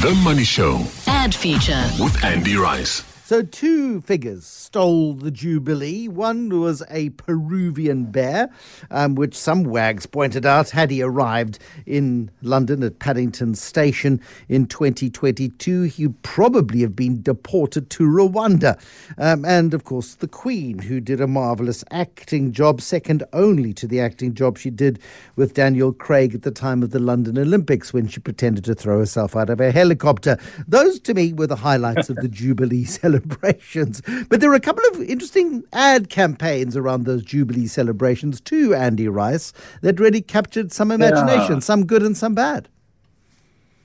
The Money Show Ad feature. with Andy Rice. So, two figures stole the Jubilee. One was a Peruvian bear, um, which some wags pointed out had he arrived in London at Paddington Station in 2022, he'd probably have been deported to Rwanda. Um, and, of course, the Queen, who did a marvellous acting job, second only to the acting job she did with Daniel Craig at the time of the London Olympics when she pretended to throw herself out of a helicopter. Those, to me, were the highlights of the Jubilee celebrations. But there were a couple of interesting ad campaigns around those Jubilee celebrations too, Andy Rice, that really captured some imagination, Yeah. some good and some bad.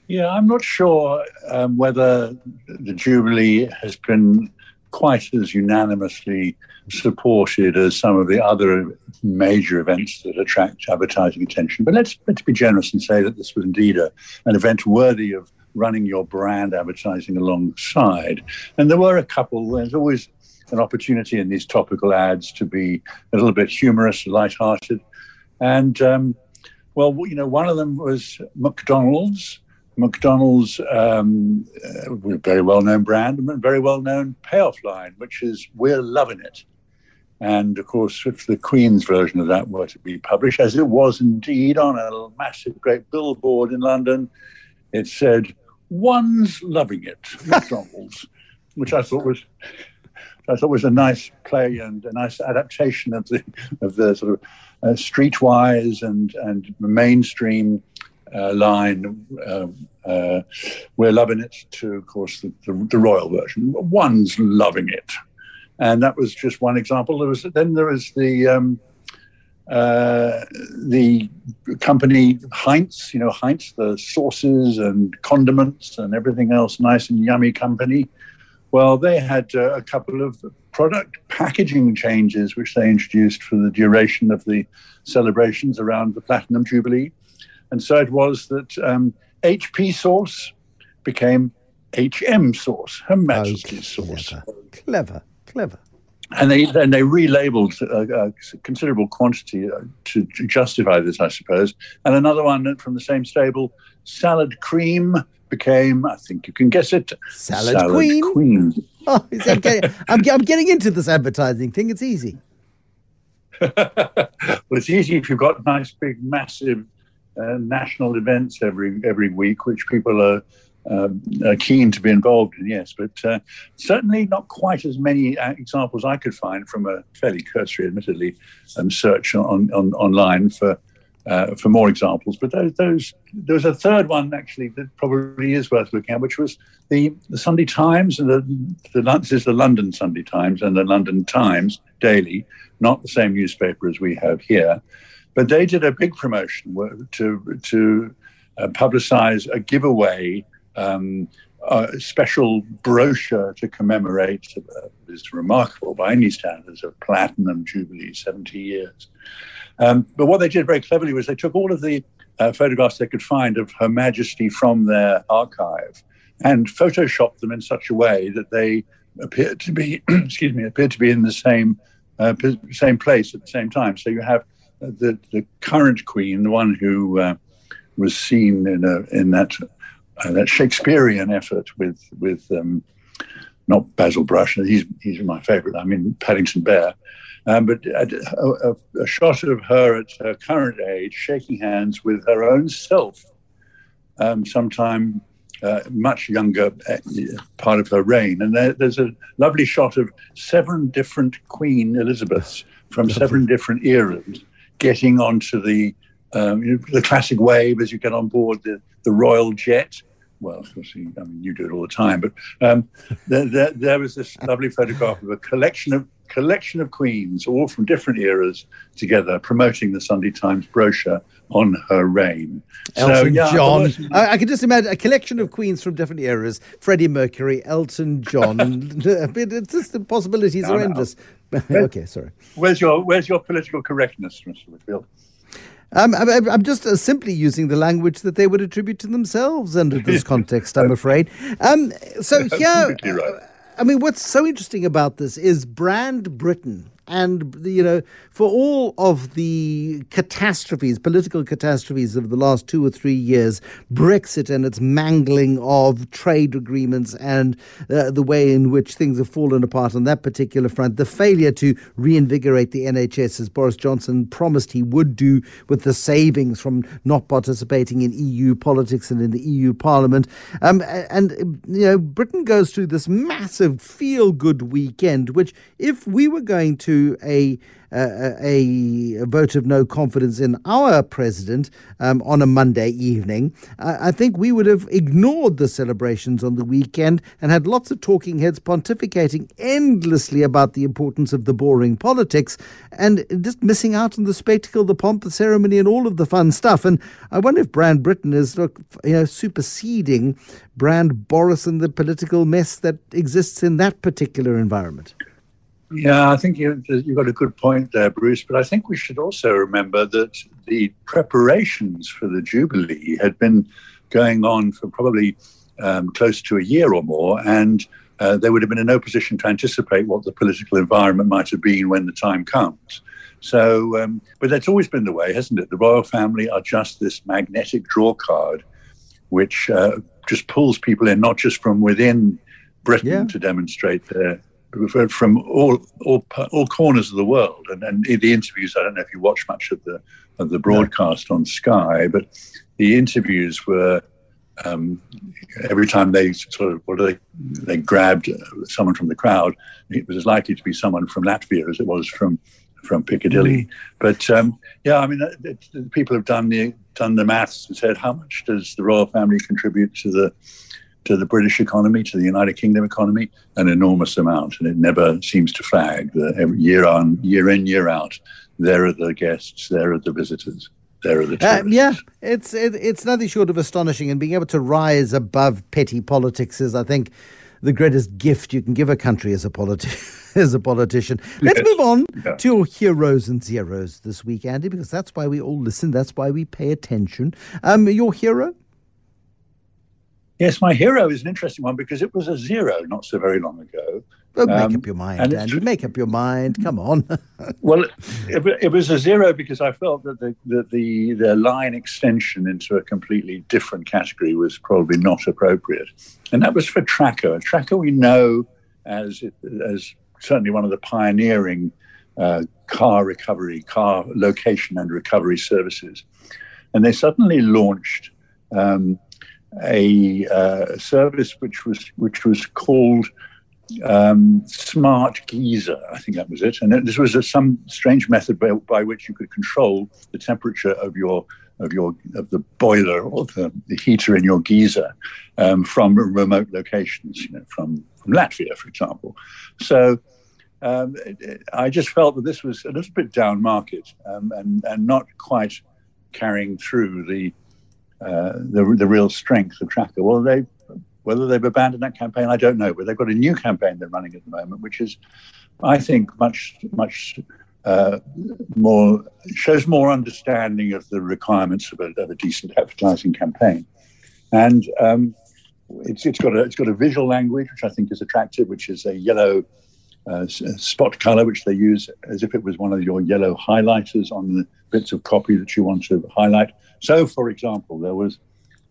Yeah, I'm not sure um, whether the Jubilee has been quite as unanimously supported as some of the other major events that attract advertising attention. But let's, let's be generous and say that this was indeed a, an event worthy of running your brand advertising alongside. And there were a couple, there's always an opportunity in these topical ads to be a little bit humorous, lighthearted. And, um, well, you know, one of them was McDonald's. McDonald's, um, uh, very well known brand, and very well known payoff line, which is We're Loving It. And of course, if the Queen's version of that were to be published, as it was indeed on a massive, great billboard in London, it said, One's loving it, McDonald's, which I thought was. I thought was a nice play and a nice adaptation of the of the sort of uh, streetwise and and mainstream uh, line. Uh, uh, we're loving it to, of course, the, the, the royal version. One's loving it, and that was just one example. There was then there was the um, uh, the company Heinz, you know Heinz, the sauces and condiments and everything else, nice and yummy company. Well, they had uh, a couple of product packaging changes which they introduced for the duration of the celebrations around the Platinum Jubilee. And so it was that um, HP sauce became HM sauce, Her Majesty's sauce. clever, clever, clever. And they and they relabeled a, a considerable quantity uh, to justify this, I suppose. And another one from the same stable, salad cream became, I think you can guess it, Salad Queen? Queen. Oh, that getting, I'm, I'm getting into this advertising thing. It's easy. well, it's easy if you've got nice, big, massive uh, national events every every week, which people are, um, are keen to be involved in. Yes, but uh, certainly not quite as many uh, examples I could find from a fairly cursory, admittedly, um, search on, on online for. Uh, for more examples, but those, those there was a third one actually that probably is worth looking at, which was the, the Sunday Times and the, the this is the London Sunday Times and the London Times Daily, not the same newspaper as we have here, but they did a big promotion to to uh, publicize a giveaway. Um, a special brochure to commemorate uh, this remarkable by any standards of platinum jubilee 70 years. Um, but what they did very cleverly was they took all of the uh, photographs they could find of her majesty from their archive and photoshopped them in such a way that they appeared to be excuse me appeared to be in the same uh, same place at the same time. So you have uh, the the current queen the one who uh, was seen in a in that uh, that Shakespearean effort with with um, not Basil Brush. He's he's my favourite. I mean Paddington Bear, um, but a, a, a shot of her at her current age shaking hands with her own self, um, sometime. Uh, much younger uh, part of her reign, and there, there's a lovely shot of seven different Queen Elizabeths from seven different eras getting onto the um, the classic wave as you get on board the, the royal jet. Well, of course, you- I mean, you do it all the time, but um, there, there, there was this lovely photograph of a collection of collection of queens, all from different eras, together promoting the Sunday Times brochure on her reign. Elton yeah, John. I, I can just imagine a collection of queens from different eras. Freddie Mercury, Elton John. it's just the possibilities No, are no. endless. okay, sorry. Where's your Where's your political correctness, Mr. Whitfield? I'm, I'm- I'm just uh, simply using the language that they would attribute to themselves under this context, I'm afraid. Um, so here, right. I mean, what's so interesting about this is Brand Britain and you know, for all of the catastrophes, political catastrophes of the last two or three years, Brexit and its mangling of trade agreements and uh, the way in which things have fallen apart on that particular front, the failure to reinvigorate the NHS as Boris Johnson promised he would do with the savings from not participating in EU politics and in the EU Parliament, um, and you know, Britain goes through this massive feel-good weekend, which if we were going to a a, a, vote of no confidence in our president um, on a Monday evening, I, I think we would have ignored the celebrations on the weekend and had lots of talking heads pontificating endlessly about the importance of the boring politics and just missing out on the spectacle, the pomp, the ceremony, and all of the fun stuff. And I wonder if Brand Britain is look, you know, superseding Brand Boris and the political mess that exists in that particular environment. Yeah, I think you, you've got a good point there, Bruce. But I think we should also remember that the preparations for the Jubilee had been going on for probably um, close to a year or more, and uh, they would have been in no position to anticipate what the political environment might have been when the time comes. So, um, but that's always been the way, hasn't it? The royal family are just this magnetic draw card, which uh, just pulls people in, not just from within Britain yeah. to demonstrate their from all all all corners of the world. And, and the interviews, I don't know if you watch much of the of the broadcast on Sky, but the interviews were um, every time they sort of what they they grabbed someone from the crowd, it was as likely to be someone from Latvia as it was from from Piccadilly. Mm. But um, yeah, I mean, it, it, people have done the done the maths and said how much does the royal family contribute to the to the British economy, to the United Kingdom economy, an enormous amount, and it never seems to flag. Every year on, year in, year out, there are the guests, there are the visitors. There are the uh, yeah, it's it, it's nothing short of astonishing, and being able to rise above petty politics is, I think, the greatest gift you can give a country as a politician. as a politician. Let's yes. move on yeah. to your heroes and zeros this week, Andy, because that's why we all listen. That's why we pay attention. Um, your hero? Yes, my hero is an interesting one because it was a zero not so very long ago. Well, make um, up your mind, Andy. Make up your mind. Come on. well, it, it, was a zero because I felt that the, the, the, the line extension into a completely different category was probably not appropriate. And that was for Tracker. Tracker we know as, as certainly one of the pioneering uh, car recovery, car location and recovery services. And they suddenly launched um, a uh, service which was which was called um, Smart Geyser. I think that was it. And this was a, some strange method by, by, which you could control the temperature of your of your of the boiler or the, the heater in your geyser um, from remote locations, you know, from from Latvia, for example. So. Um, I just felt that this was a little bit down market um, and, and not quite carrying through the uh, the, the real strength of Tracker. Well, they whether they've abandoned that campaign, I don't know, but they've got a new campaign they're running at the moment, which is, I think, much much uh, more shows more understanding of the requirements of a, of a decent advertising campaign, and um, it's it's got a it's got a visual language which I think is attractive, which is a yellow. Uh, spot color, which they use as if it was one of your yellow highlighters on the bits of copy that you want to highlight. So, for example, there was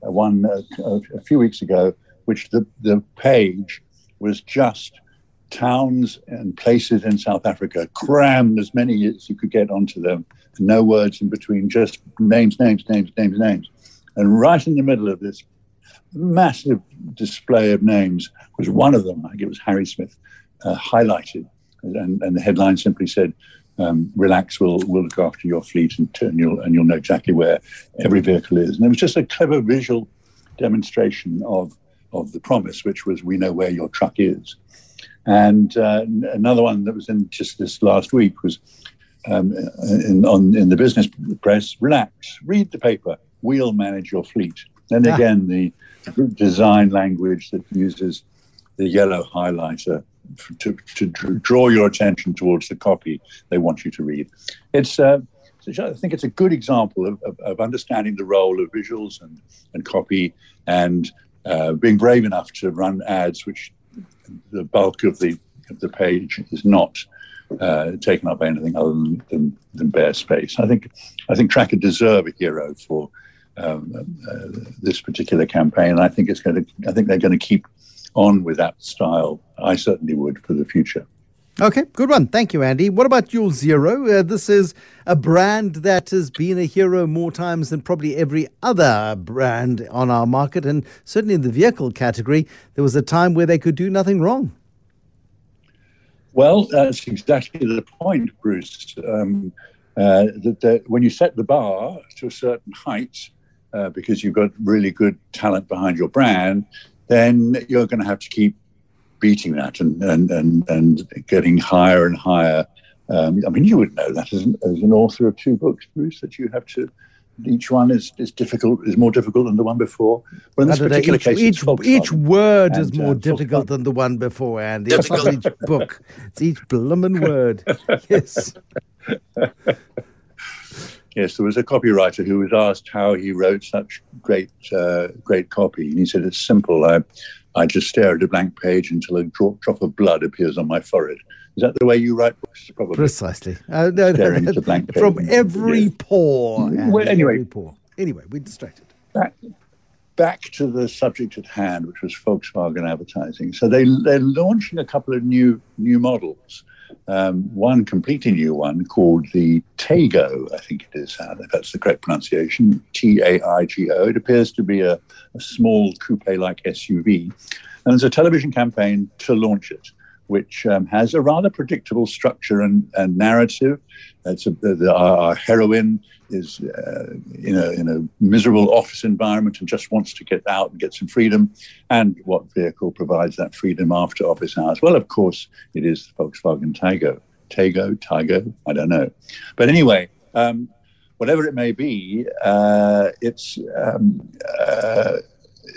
one uh, a few weeks ago, which the, the page was just towns and places in South Africa, crammed as many as you could get onto them, no words in between, just names, names, names, names, names. And right in the middle of this massive display of names was one of them, I think it was Harrismith, uh, highlighted. And, and the headline simply said, um, relax, we'll, we'll look after your fleet and, and, you'll, and you'll know exactly where every vehicle is. And it was just a clever visual demonstration of, of the promise, which was we know where your truck is. And uh, another one that was in just this last week was um, in, on, in the business press relax, read the paper, we'll manage your fleet. Then ah. again, the design language that uses the yellow highlighter to, to draw your attention towards the copy they want you to read. It's, uh, I think it's a good example of, of, of, understanding the role of visuals and, and copy and uh, being brave enough to run ads which the bulk of the of the page is not uh, taken up by anything other than, than, than, bare space. I think I think Tracker deserve a hero for um, uh, this particular campaign. I think it's going to. I think they're going to keep on with that style. I certainly would for the future. Okay, good one. Thank you, Andy. What about your zero? Uh, this is a brand that has been a hero more times than probably every other brand on our market, and certainly in the vehicle category, there was a time where they could do nothing wrong. Well, that's exactly the point, Bruce. Um, uh, that, that, when you set the bar to a certain height, uh, because you've got really good talent behind your brand, then you're going to have to keep beating that and and and, and getting higher and higher. Um, I mean, you would know that as an, as an author of two books, Bruce, that you have to. Each one is, is difficult, is more difficult than the one before. But in this particular each, case, each, each word and, is more uh, difficult than the one before, Andy. It's not each book; it's each bloomin' word. Yes. Yes, there was a copywriter who was asked how he wrote such great, uh, great copy, and he said, "It's simple. I, I just stare at a blank page until a drop, drop of blood appears on my forehead. Is that the way you write books? Probably. Precisely. Uh, no, Staring at a blank page. From every yes. pore. Well, anyway. Every pore. Anyway, we're distracted. Back, back to the subject at hand, which was Volkswagen advertising. So they, they're launching a couple of new new models um, one completely new one called the Taigo, I think it is, uh, that's the correct pronunciation, T A I G O. It appears to be a, a small coupe like SUV. And there's a television campaign to launch it, which um, has a rather predictable structure and, and narrative. A, the, our heroine is uh, in, a, in a miserable office environment and just wants to get out and get some freedom. And what vehicle provides that freedom after office hours? Well, of course, it is the Volkswagen Taigo. Tago, Tigo, I don't know. But anyway, um, whatever it may be, uh, it's, um, uh,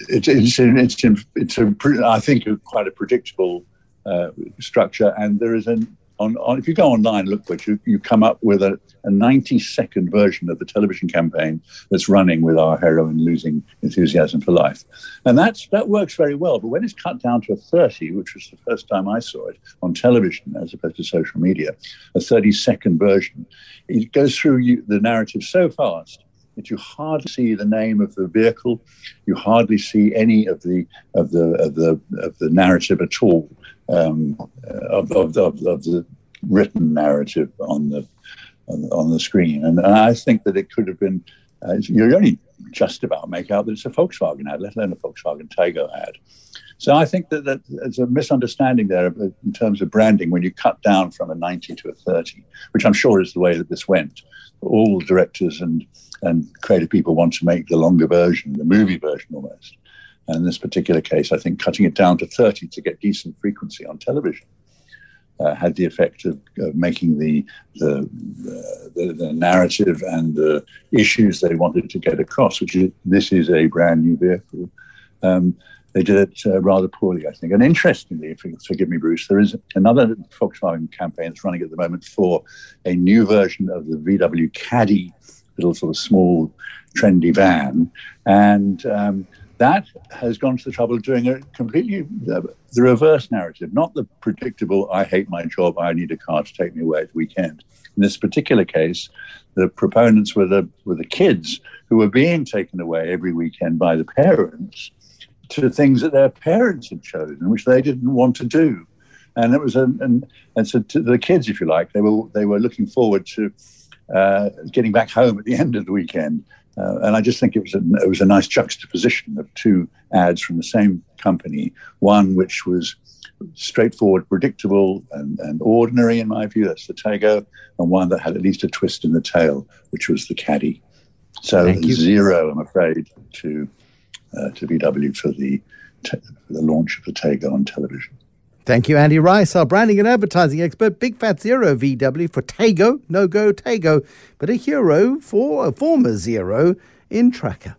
it's, it's, it's, it's a, I think, quite a predictable uh, structure. And there is an on, on, if you go online look it, you, you come up with a, a 90 second version of the television campaign that's running with our heroine losing enthusiasm for life. And that's, that works very well. But when it's cut down to a 30, which was the first time I saw it on television as opposed to social media, a 30 second version, it goes through you, the narrative so fast that you hardly see the name of the vehicle, you hardly see any of the of the of the of the narrative at all um, of, of, of, of, the written narrative on the on the screen. And, I think that it could have been. Uh, you only just about make out that it's a Volkswagen ad, let alone a Volkswagen Taigo ad. So I think that, that there's a misunderstanding there in terms of branding when you cut down from a 90 to a 30, which I'm sure is the way that this went. All directors and, and creative people want to make the longer version, the movie version almost. And in this particular case, I think cutting it down to 30 to get decent frequency on television uh, had the effect of, of making the the, the, the, narrative and the issues they wanted to get across, which is this is a brand new vehicle. Um, they did it uh, rather poorly, I think. And interestingly, if you forgive me, Bruce, there is another Volkswagen campaign that's running at the moment for a new version of the VW Caddy, little sort of small, trendy van. And um, that has gone to the trouble of doing a completely the, the, reverse narrative, not the predictable, I hate my job, I need a car to take me away at the weekend. In this particular case, the proponents were the, were the kids who were being taken away every weekend by the parents to things that their parents had chosen, which they didn't want to do. And it was, a, and, and so to the kids, if you like, they were, they were looking forward to uh, getting back home at the end of the weekend uh, and I just think it was a, it was a nice juxtaposition of two ads from the same company. One which was straightforward, predictable, and, and ordinary in my view. That's the Taigo, and one that had at least a twist in the tail, which was the Caddy. So zero, I'm afraid, to uh, to VW for the for the launch of the Taigo on television. Thank you, Andy Rice, our branding and advertising expert. Big Fat Zero VW for Taigo, no go Taigo, but a hero for a former Zero in Tracker.